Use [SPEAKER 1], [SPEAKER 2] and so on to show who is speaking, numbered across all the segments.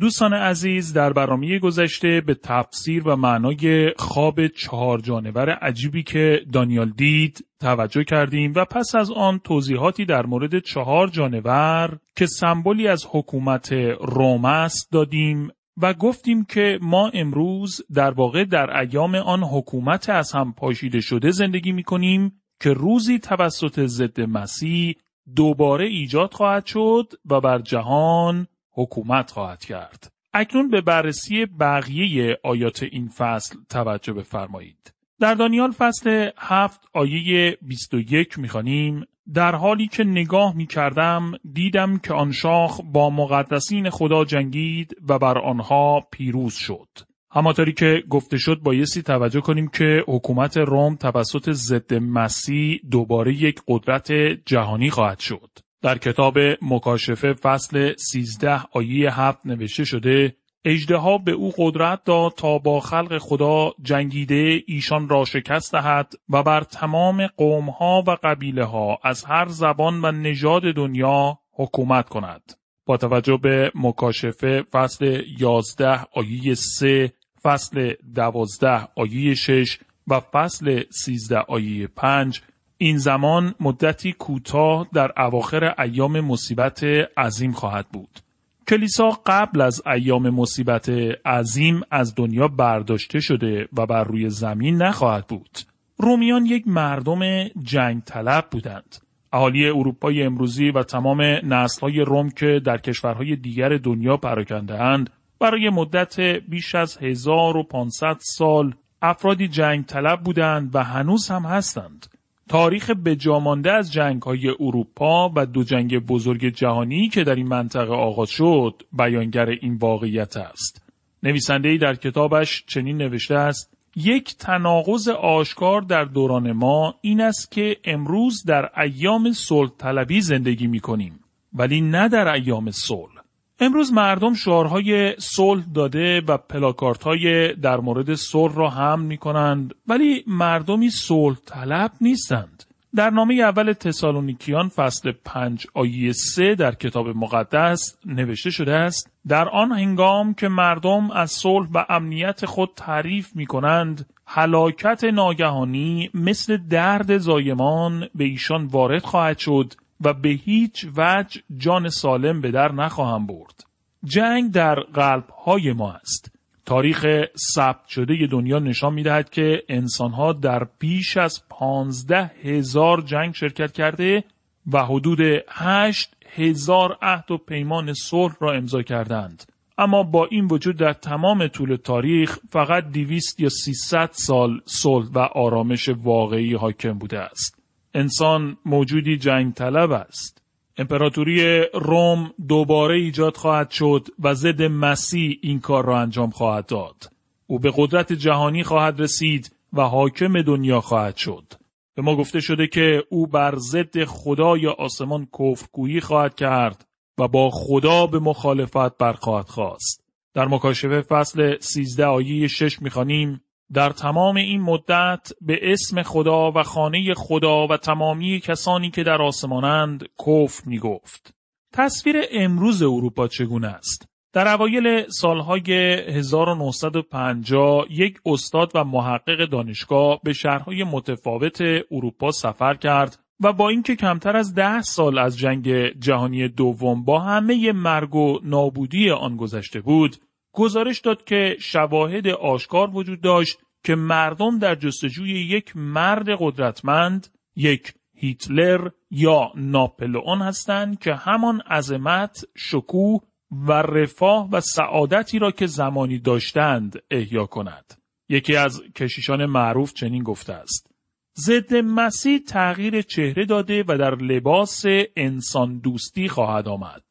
[SPEAKER 1] دوستان عزیز در برنامه گذشته به تفسیر و معنای خواب چهار جانور عجیبی که دانیال دید توجه کردیم و پس از آن توضیحاتی در مورد چهار جانور که سمبولی از حکومت روم است دادیم و گفتیم که ما امروز در واقع در ایام آن حکومت از هم پاشیده شده زندگی می کنیم که روزی توسط ضد مسیح دوباره ایجاد خواهد شد و بر جهان حکومت خواهد کرد. اکنون به بررسی بقیه آیات این فصل توجه بفرمایید. در دانیال فصل هفت آیه 21 می‌خوانیم در حالی که نگاه می کردم دیدم که آن شاخ با مقدسین خدا جنگید و بر آنها پیروز شد. همانطوری که گفته شد بایستی توجه کنیم که حکومت روم توسط ضد مسیح دوباره یک قدرت جهانی خواهد شد. در کتاب مکاشفه فصل 13 آیه 7 نوشته شده اجدها به او قدرت داد تا با خلق خدا جنگیده ایشان را شکست دهد و بر تمام قومها و قبیله ها از هر زبان و نژاد دنیا حکومت کند. با توجه به مکاشفه فصل 11 آیه 3 فصل 12 آیه 6 و فصل 13 آیه 5 این زمان مدتی کوتاه در اواخر ایام مصیبت عظیم خواهد بود. کلیسا قبل از ایام مصیبت عظیم از دنیا برداشته شده و بر روی زمین نخواهد بود. رومیان یک مردم جنگ طلب بودند. اهالی اروپای امروزی و تمام نسلهای روم که در کشورهای دیگر دنیا پراکنده اند برای مدت بیش از 1500 سال افرادی جنگ طلب بودند و هنوز هم هستند. تاریخ بجامانده از جنگ های اروپا و دو جنگ بزرگ جهانی که در این منطقه آغاز شد بیانگر این واقعیت است. نویسنده در کتابش چنین نوشته است یک تناقض آشکار در دوران ما این است که امروز در ایام صلح طلبی زندگی می کنیم ولی نه در ایام صلح. امروز مردم شعارهای صلح داده و پلاکارت در مورد صلح را هم می کنند ولی مردمی صلح طلب نیستند. در نامه اول تسالونیکیان فصل پنج آیه سه در کتاب مقدس نوشته شده است در آن هنگام که مردم از صلح و امنیت خود تعریف می کنند حلاکت ناگهانی مثل درد زایمان به ایشان وارد خواهد شد و به هیچ وجه جان سالم به در نخواهم برد. جنگ در قلب های ما است. تاریخ ثبت شده دنیا نشان می دهد که انسانها در بیش از پانزده هزار جنگ شرکت کرده و حدود هشت هزار عهد و پیمان صلح را امضا کردند. اما با این وجود در تمام طول تاریخ فقط دیویست یا سیصد سال صلح و آرامش واقعی حاکم بوده است. انسان موجودی جنگ طلب است. امپراتوری روم دوباره ایجاد خواهد شد و ضد مسیح این کار را انجام خواهد داد. او به قدرت جهانی خواهد رسید و حاکم دنیا خواهد شد. به ما گفته شده که او بر ضد خدا یا آسمان کفرگویی خواهد کرد و با خدا به مخالفت برخواهد خواست. در مکاشفه فصل 13 آیه 6 می‌خوانیم در تمام این مدت به اسم خدا و خانه خدا و تمامی کسانی که در آسمانند کفر می گفت. تصویر امروز اروپا چگونه است؟ در اوایل سالهای 1950 یک استاد و محقق دانشگاه به شهرهای متفاوت اروپا سفر کرد و با اینکه کمتر از ده سال از جنگ جهانی دوم با همه مرگ و نابودی آن گذشته بود گزارش داد که شواهد آشکار وجود داشت که مردم در جستجوی یک مرد قدرتمند یک هیتلر یا ناپلئون هستند که همان عظمت، شکوه و رفاه و سعادتی را که زمانی داشتند احیا کند. یکی از کشیشان معروف چنین گفته است. ضد مسیح تغییر چهره داده و در لباس انسان دوستی خواهد آمد.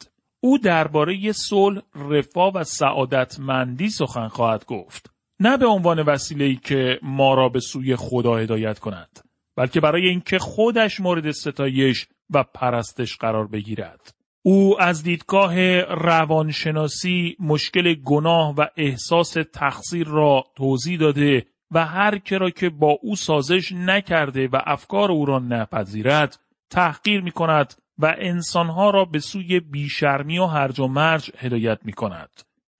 [SPEAKER 1] او درباره صلح، رفاه و سعادتمندی سخن خواهد گفت. نه به عنوان وسیله‌ای که ما را به سوی خدا هدایت کند، بلکه برای اینکه خودش مورد ستایش و پرستش قرار بگیرد. او از دیدگاه روانشناسی مشکل گناه و احساس تقصیر را توضیح داده و هر که را که با او سازش نکرده و افکار او را نپذیرد تحقیر می کند و انسانها را به سوی بیشرمی و هرج و مرج هدایت می کند.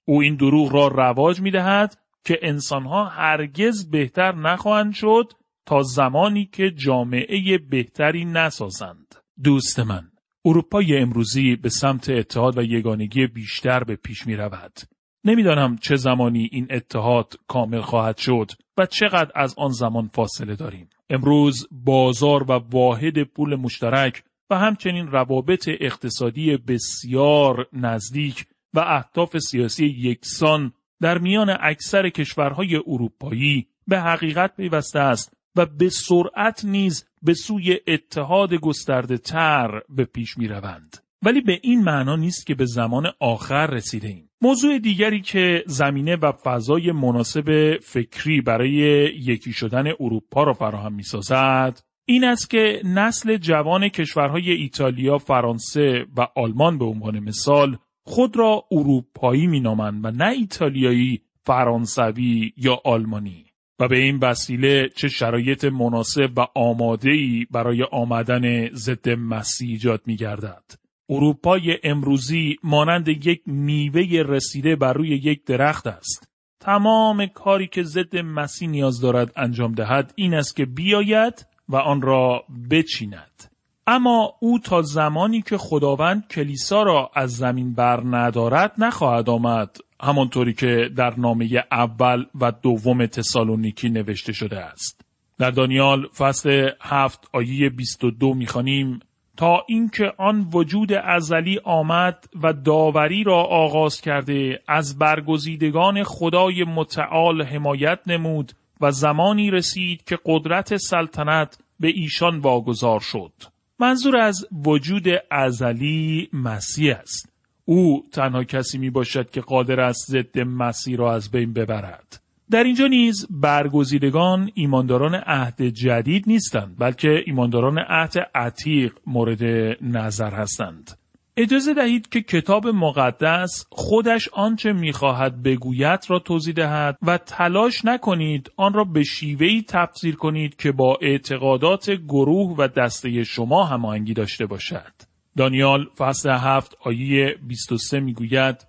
[SPEAKER 1] او این دروغ را رواج می دهد که انسانها هرگز بهتر نخواهند شد تا زمانی که جامعه بهتری نسازند. دوست من، اروپای امروزی به سمت اتحاد و یگانگی بیشتر به پیش می رود. نمی‌دانم چه زمانی این اتحاد کامل خواهد شد و چقدر از آن زمان فاصله داریم. امروز بازار و واحد پول مشترک و همچنین روابط اقتصادی بسیار نزدیک و اهداف سیاسی یکسان در میان اکثر کشورهای اروپایی به حقیقت پیوسته است و به سرعت نیز به سوی اتحاد گسترده تر به پیش می روند. ولی به این معنا نیست که به زمان آخر رسیده ایم. موضوع دیگری که زمینه و فضای مناسب فکری برای یکی شدن اروپا را فراهم می سازد این است که نسل جوان کشورهای ایتالیا، فرانسه و آلمان به عنوان مثال خود را اروپایی مینامند و نه ایتالیایی، فرانسوی یا آلمانی و به این وسیله چه شرایط مناسب و آماده‌ای برای آمدن ضد مسیح ایجاد می‌گردد. اروپای امروزی مانند یک میوه رسیده بر روی یک درخت است. تمام کاری که ضد مسیح نیاز دارد انجام دهد این است که بیاید و آن را بچیند. اما او تا زمانی که خداوند کلیسا را از زمین بر ندارد نخواهد آمد همانطوری که در نامه اول و دوم تسالونیکی نوشته شده است. در دانیال فصل هفت آیه 22 می‌خوانیم تا اینکه آن وجود ازلی آمد و داوری را آغاز کرده از برگزیدگان خدای متعال حمایت نمود و زمانی رسید که قدرت سلطنت به ایشان واگذار شد. منظور از وجود ازلی مسیح است. او تنها کسی می باشد که قادر است ضد مسیح را از بین ببرد. در اینجا نیز برگزیدگان ایمانداران عهد جدید نیستند بلکه ایمانداران عهد عتیق مورد نظر هستند. اجازه دهید که کتاب مقدس خودش آنچه می‌خواهد بگوید را توضیح دهد و تلاش نکنید آن را به شیوهی تفسیر کنید که با اعتقادات گروه و دسته شما هماهنگی داشته باشد. دانیال فصل هفت آیه 23 می‌گوید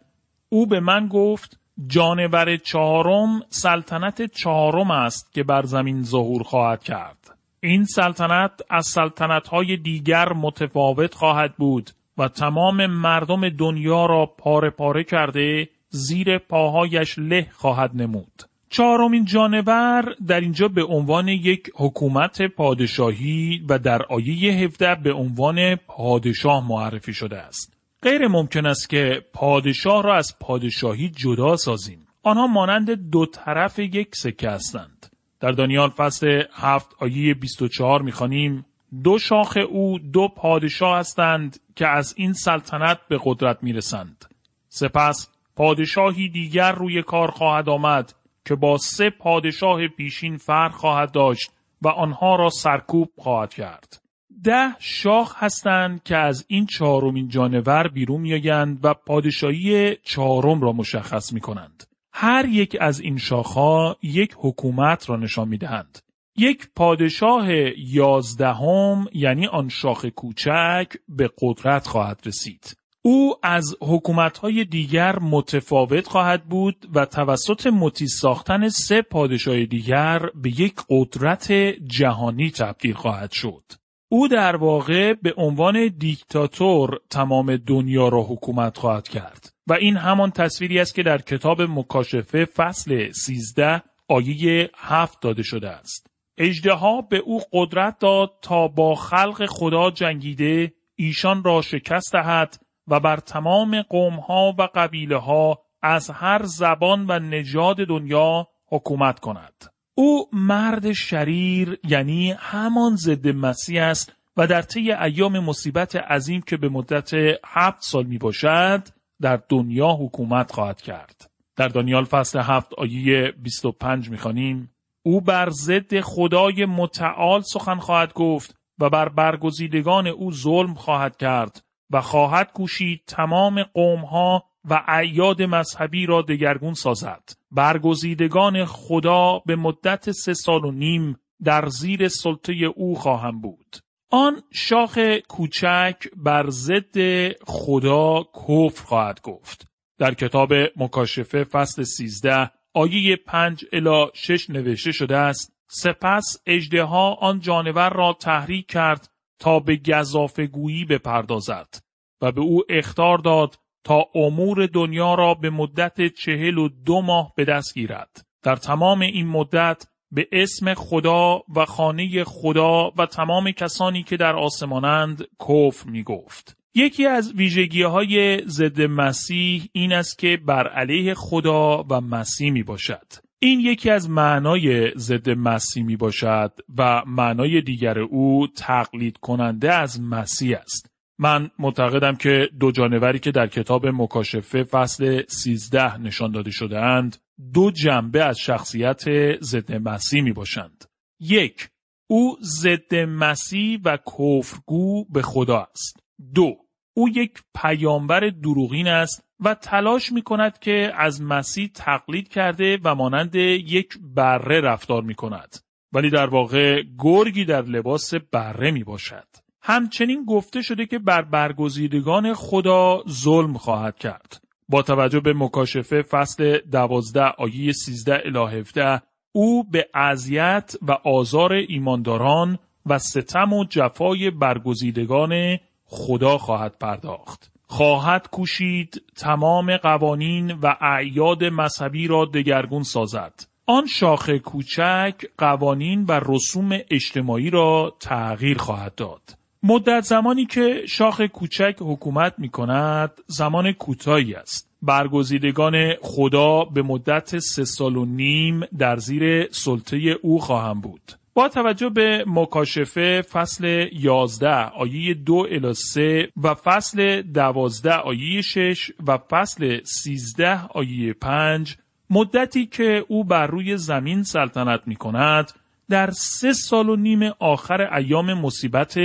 [SPEAKER 1] او به من گفت جانور چهارم سلطنت چهارم است که بر زمین ظهور خواهد کرد. این سلطنت از سلطنتهای دیگر متفاوت خواهد بود و تمام مردم دنیا را پاره پاره کرده زیر پاهایش له خواهد نمود. چهارمین جانور در اینجا به عنوان یک حکومت پادشاهی و در آیه 17 به عنوان پادشاه معرفی شده است. غیر ممکن است که پادشاه را از پادشاهی جدا سازیم. آنها مانند دو طرف یک سکه هستند. در دانیال فصل هفت آیه 24 می‌خوانیم دو شاخ او دو پادشاه هستند که از این سلطنت به قدرت می‌رسند. سپس پادشاهی دیگر روی کار خواهد آمد که با سه پادشاه پیشین فرق خواهد داشت و آنها را سرکوب خواهد کرد. ده شاخ هستند که از این چهارمین جانور بیرون میآیند و پادشاهی چهارم را مشخص می کنند. هر یک از این شاخها یک حکومت را نشان می دهند. یک پادشاه یازدهم یعنی آن شاخ کوچک به قدرت خواهد رسید. او از حکومتهای دیگر متفاوت خواهد بود و توسط متی ساختن سه پادشاه دیگر به یک قدرت جهانی تبدیل خواهد شد. او در واقع به عنوان دیکتاتور تمام دنیا را حکومت خواهد کرد و این همان تصویری است که در کتاب مکاشفه فصل 13 آیه 7 داده شده است. اجدها به او قدرت داد تا با خلق خدا جنگیده ایشان را شکست دهد و بر تمام قومها و قبیله ها از هر زبان و نژاد دنیا حکومت کند. او مرد شریر یعنی همان ضد مسیح است و در طی ایام مصیبت عظیم که به مدت هفت سال می باشد در دنیا حکومت خواهد کرد. در دانیال فصل هفت آیه 25 می‌خوانیم او بر ضد خدای متعال سخن خواهد گفت و بر برگزیدگان او ظلم خواهد کرد و خواهد کوشید تمام قومها و اعیاد مذهبی را دگرگون سازد. برگزیدگان خدا به مدت سه سال و نیم در زیر سلطه او خواهم بود. آن شاخ کوچک بر ضد خدا کفر خواهد گفت. در کتاب مکاشفه فصل 13 آیه 5 الی 6 نوشته شده است سپس اجدها آن جانور را تحریک کرد تا به گذافگویی بپردازد و به او اختار داد تا امور دنیا را به مدت چهل و دو ماه به دست گیرد. در تمام این مدت به اسم خدا و خانه خدا و تمام کسانی که در آسمانند کفر می گفت. یکی از ویژگی های ضد مسیح این است که بر علیه خدا و مسیح می باشد. این یکی از معنای ضد مسیح می باشد و معنای دیگر او تقلید کننده از مسیح است. من معتقدم که دو جانوری که در کتاب مکاشفه فصل 13 نشان داده شده اند دو جنبه از شخصیت ضد مسیح می باشند. یک، او ضد مسیح و کفرگو به خدا است. دو، او یک پیامبر دروغین است و تلاش می کند که از مسیح تقلید کرده و مانند یک بره رفتار می کند. ولی در واقع گرگی در لباس بره می باشد. همچنین گفته شده که بر برگزیدگان خدا ظلم خواهد کرد. با توجه به مکاشفه فصل دوازده آیه سیزده الی 17 او به اذیت و آزار ایمانداران و ستم و جفای برگزیدگان خدا خواهد پرداخت. خواهد کوشید تمام قوانین و اعیاد مذهبی را دگرگون سازد. آن شاخ کوچک قوانین و رسوم اجتماعی را تغییر خواهد داد. مدت زمانی که شاخ کوچک حکومت می کند زمان کوتاهی است. برگزیدگان خدا به مدت سه سال و نیم در زیر سلطه او خواهم بود. با توجه به مکاشفه فصل 11 آیه 2 الی 3 و فصل 12 آیه 6 و فصل 13 آیه 5 مدتی که او بر روی زمین سلطنت می کند در سه سال و نیم آخر ایام مصیبت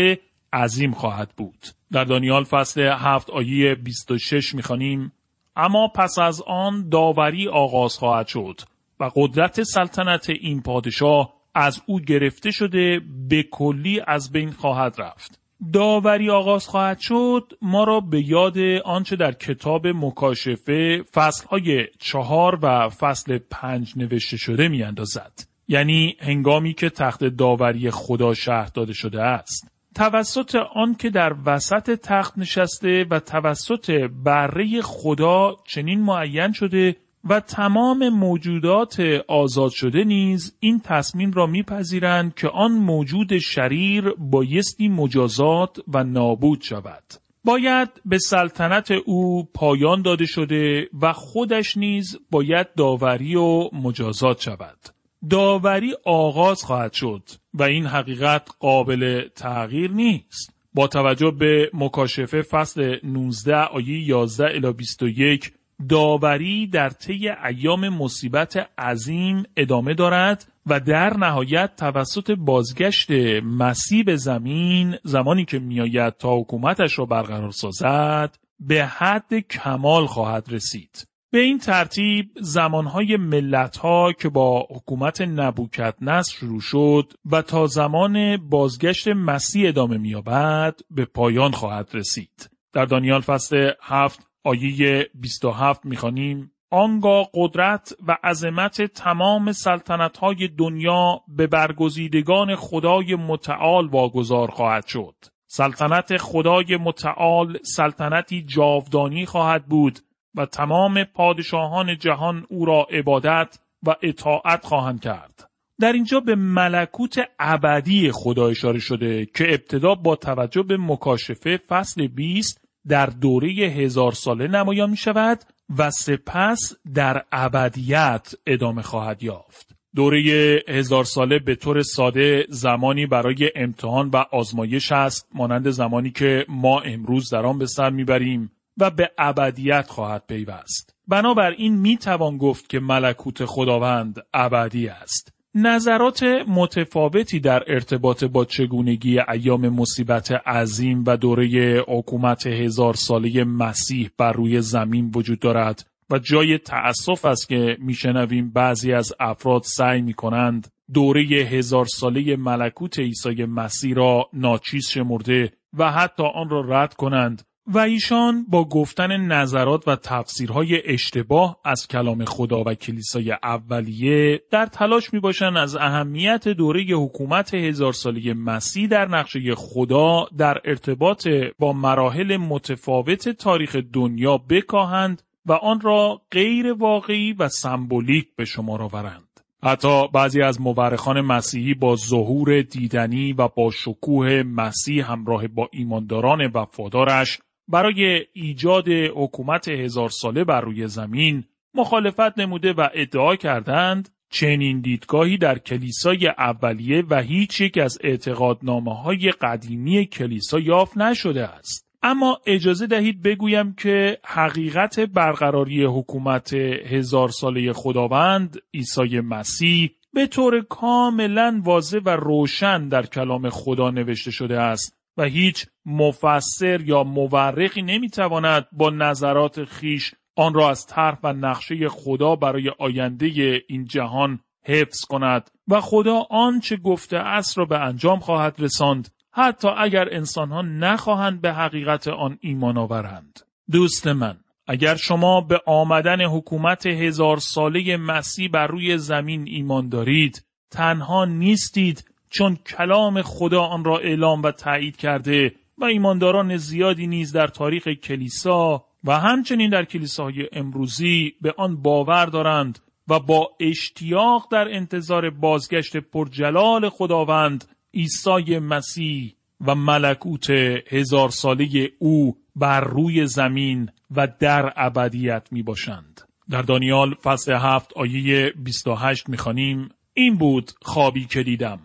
[SPEAKER 1] عظیم خواهد بود. در دانیال فصل 7 آیه 26 می‌خوانیم اما پس از آن داوری آغاز خواهد شد و قدرت سلطنت این پادشاه از او گرفته شده به کلی از بین خواهد رفت. داوری آغاز خواهد شد ما را به یاد آنچه در کتاب مکاشفه فصلهای چهار و فصل پنج نوشته شده می اندازد. یعنی هنگامی که تخت داوری خدا شهر داده شده است. توسط آن که در وسط تخت نشسته و توسط بره خدا چنین معین شده و تمام موجودات آزاد شده نیز این تصمیم را میپذیرند که آن موجود شریر بایستی مجازات و نابود شود. باید به سلطنت او پایان داده شده و خودش نیز باید داوری و مجازات شود. داوری آغاز خواهد شد و این حقیقت قابل تغییر نیست. با توجه به مکاشفه فصل 19 آیه 11 الی 21 داوری در طی ایام مصیبت عظیم ادامه دارد و در نهایت توسط بازگشت مسیح به زمین زمانی که میآید تا حکومتش را برقرار سازد به حد کمال خواهد رسید. به این ترتیب زمانهای ملتها که با حکومت نبوکت نصر شروع شد و تا زمان بازگشت مسیح ادامه مییابد به پایان خواهد رسید. در دانیال فصل هفت آیه 27 می‌خوانیم آنگاه قدرت و عظمت تمام سلطنت های دنیا به برگزیدگان خدای متعال واگذار خواهد شد. سلطنت خدای متعال سلطنتی جاودانی خواهد بود و تمام پادشاهان جهان او را عبادت و اطاعت خواهند کرد. در اینجا به ملکوت ابدی خدا اشاره شده که ابتدا با توجه به مکاشفه فصل 20 در دوره هزار ساله نمایان می شود و سپس در ابدیت ادامه خواهد یافت. دوره هزار ساله به طور ساده زمانی برای امتحان و آزمایش است مانند زمانی که ما امروز در آن به سر می‌بریم و به ابدیت خواهد پیوست. بنابراین می توان گفت که ملکوت خداوند ابدی است. نظرات متفاوتی در ارتباط با چگونگی ایام مصیبت عظیم و دوره حکومت هزار ساله مسیح بر روی زمین وجود دارد و جای تأسف است که میشنویم بعضی از افراد سعی می کنند دوره هزار ساله ملکوت عیسی مسیح را ناچیز شمرده و حتی آن را رد کنند و ایشان با گفتن نظرات و تفسیرهای اشتباه از کلام خدا و کلیسای اولیه در تلاش می باشند از اهمیت دوره حکومت هزار ساله مسیح در نقشه خدا در ارتباط با مراحل متفاوت تاریخ دنیا بکاهند و آن را غیر واقعی و سمبولیک به شمار آورند. حتی بعضی از مورخان مسیحی با ظهور دیدنی و با شکوه مسیح همراه با ایمانداران وفادارش برای ایجاد حکومت هزار ساله بر روی زمین مخالفت نموده و ادعا کردند چنین دیدگاهی در کلیسای اولیه و هیچ یک از اعتقادنامه های قدیمی کلیسا یافت نشده است. اما اجازه دهید بگویم که حقیقت برقراری حکومت هزار ساله خداوند عیسی مسیح به طور کاملا واضح و روشن در کلام خدا نوشته شده است و هیچ مفسر یا مورخی نمی‌تواند با نظرات خیش آن را از طرح و نقشه خدا برای آینده این جهان حفظ کند و خدا آنچه گفته است را به انجام خواهد رساند حتی اگر انسانها نخواهند به حقیقت آن ایمان آورند. دوست من، اگر شما به آمدن حکومت هزار ساله مسیح بر روی زمین ایمان دارید، تنها نیستید چون کلام خدا آن را اعلام و تایید کرده و ایمانداران زیادی نیز در تاریخ کلیسا و همچنین در کلیساهای امروزی به آن باور دارند و با اشتیاق در انتظار بازگشت پرجلال خداوند عیسی مسیح و ملکوت هزار ساله او بر روی زمین و در ابدیت می باشند. در دانیال فصل هفت آیه 28 می خانیم این بود خوابی که دیدم.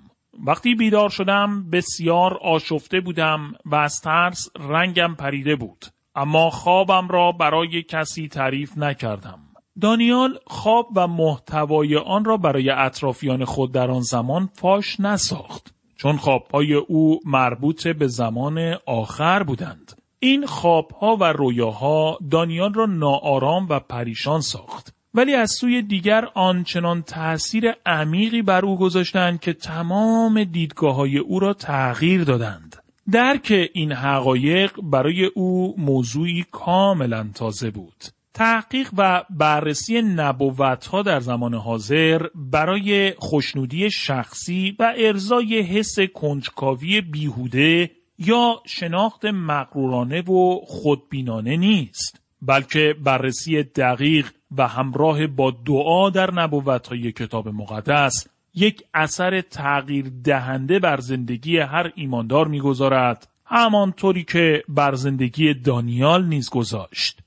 [SPEAKER 1] وقتی بیدار شدم بسیار آشفته بودم و از ترس رنگم پریده بود. اما خوابم را برای کسی تعریف نکردم. دانیال خواب و محتوای آن را برای اطرافیان خود در آن زمان فاش نساخت. چون خوابهای او مربوط به زمان آخر بودند. این خوابها و رویاها دانیال را ناآرام و پریشان ساخت. ولی از سوی دیگر آنچنان تأثیر عمیقی بر او گذاشتند که تمام دیدگاه های او را تغییر دادند. درک این حقایق برای او موضوعی کاملا تازه بود. تحقیق و بررسی نبوت ها در زمان حاضر برای خوشنودی شخصی و ارزای حس کنجکاوی بیهوده یا شناخت مقرورانه و خودبینانه نیست بلکه بررسی دقیق و همراه با دعا در نبوت های کتاب مقدس یک اثر تغییر دهنده بر زندگی هر ایماندار می‌گذارد همانطوری که بر زندگی دانیال نیز گذاشت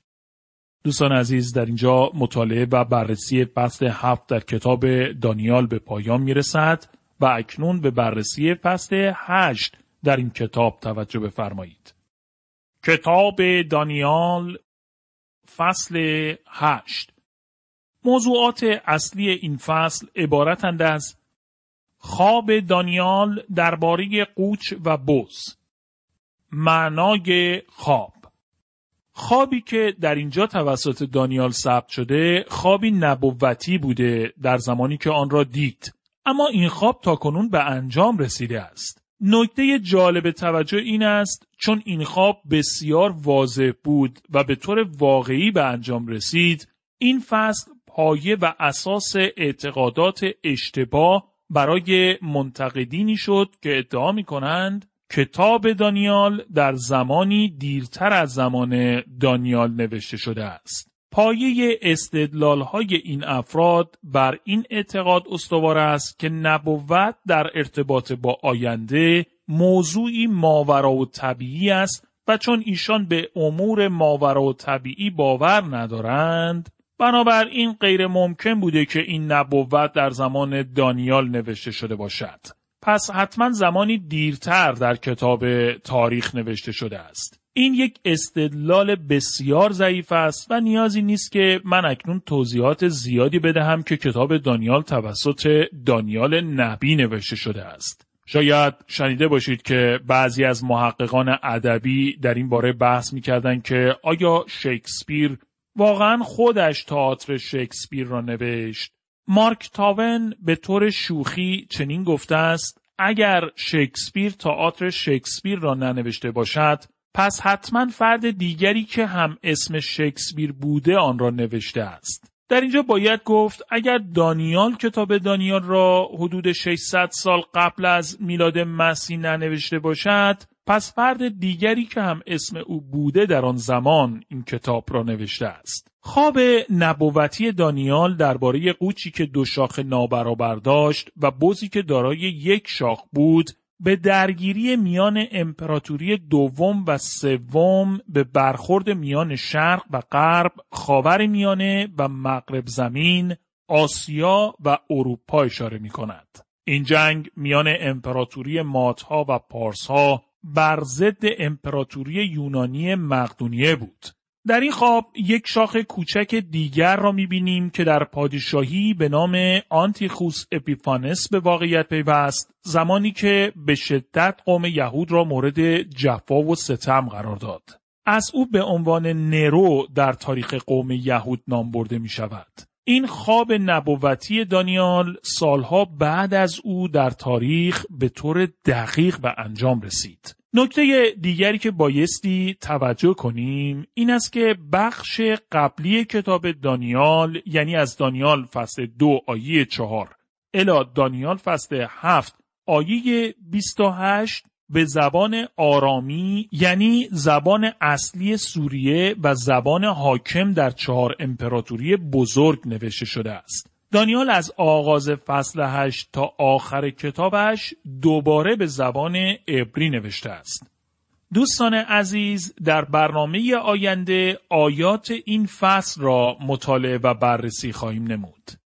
[SPEAKER 1] دوستان عزیز در اینجا مطالعه و بررسی فصل هفت در کتاب دانیال به پایان می رسد و اکنون به بررسی فصل هشت در این کتاب توجه بفرمایید. کتاب دانیال فصل هشت. موضوعات اصلی این فصل عبارتند از خواب دانیال درباره قوچ و بز. معنای خواب. خوابی که در اینجا توسط دانیال ثبت شده خوابی نبوتی بوده در زمانی که آن را دید. اما این خواب تاکنون به انجام رسیده است. نکته جالب توجه این است چون این خواب بسیار واضح بود و به طور واقعی به انجام رسید این فصل پایه و اساس اعتقادات اشتباه برای منتقدینی شد که ادعا می کنند کتاب دانیال در زمانی دیرتر از زمان دانیال نوشته شده است. پایه استدلال های این افراد بر این اعتقاد استوار است که نبوت در ارتباط با آینده موضوعی ماورا و طبیعی است و چون ایشان به امور ماورا و طبیعی باور ندارند بنابراین غیر ممکن بوده که این نبوت در زمان دانیال نوشته شده باشد. پس حتما زمانی دیرتر در کتاب تاریخ نوشته شده است. این یک استدلال بسیار ضعیف است و نیازی نیست که من اکنون توضیحات زیادی بدهم که کتاب دانیال توسط دانیال نبی نوشته شده است. شاید شنیده باشید که بعضی از محققان ادبی در این باره بحث می‌کردند که آیا شکسپیر واقعا خودش تئاتر شکسپیر را نوشت مارک تاون به طور شوخی چنین گفته است اگر شکسپیر تئاتر شکسپیر را ننوشته باشد پس حتما فرد دیگری که هم اسم شکسپیر بوده آن را نوشته است. در اینجا باید گفت اگر دانیال کتاب دانیال را حدود 600 سال قبل از میلاد مسیح ننوشته باشد پس فرد دیگری که هم اسم او بوده در آن زمان این کتاب را نوشته است. خواب نبوتی دانیال درباره قوچی که دو شاخ نابرابر داشت و بزی که دارای یک شاخ بود به درگیری میان امپراتوری دوم و سوم به برخورد میان شرق و غرب، خاور میانه و مغرب زمین، آسیا و اروپا اشاره می کند. این جنگ میان امپراتوری ماتها و پارسها بر ضد امپراتوری یونانی مقدونیه بود. در این خواب یک شاخ کوچک دیگر را می‌بینیم که در پادشاهی به نام آنتیخوس اپیفانس به واقعیت پیوست زمانی که به شدت قوم یهود را مورد جفا و ستم قرار داد. از او به عنوان نرو در تاریخ قوم یهود نام برده می شود. این خواب نبوتی دانیال سالها بعد از او در تاریخ به طور دقیق به انجام رسید. نکته دیگری که بایستی توجه کنیم این است که بخش قبلی کتاب دانیال یعنی از دانیال فصل دو آیه چهار الا دانیال فصل هفت آیه 28 به زبان آرامی یعنی زبان اصلی سوریه و زبان حاکم در چهار امپراتوری بزرگ نوشته شده است. دانیال از آغاز فصل هشت تا آخر کتابش دوباره به زبان عبری نوشته است. دوستان عزیز در برنامه آینده آیات این فصل را مطالعه و بررسی خواهیم نمود.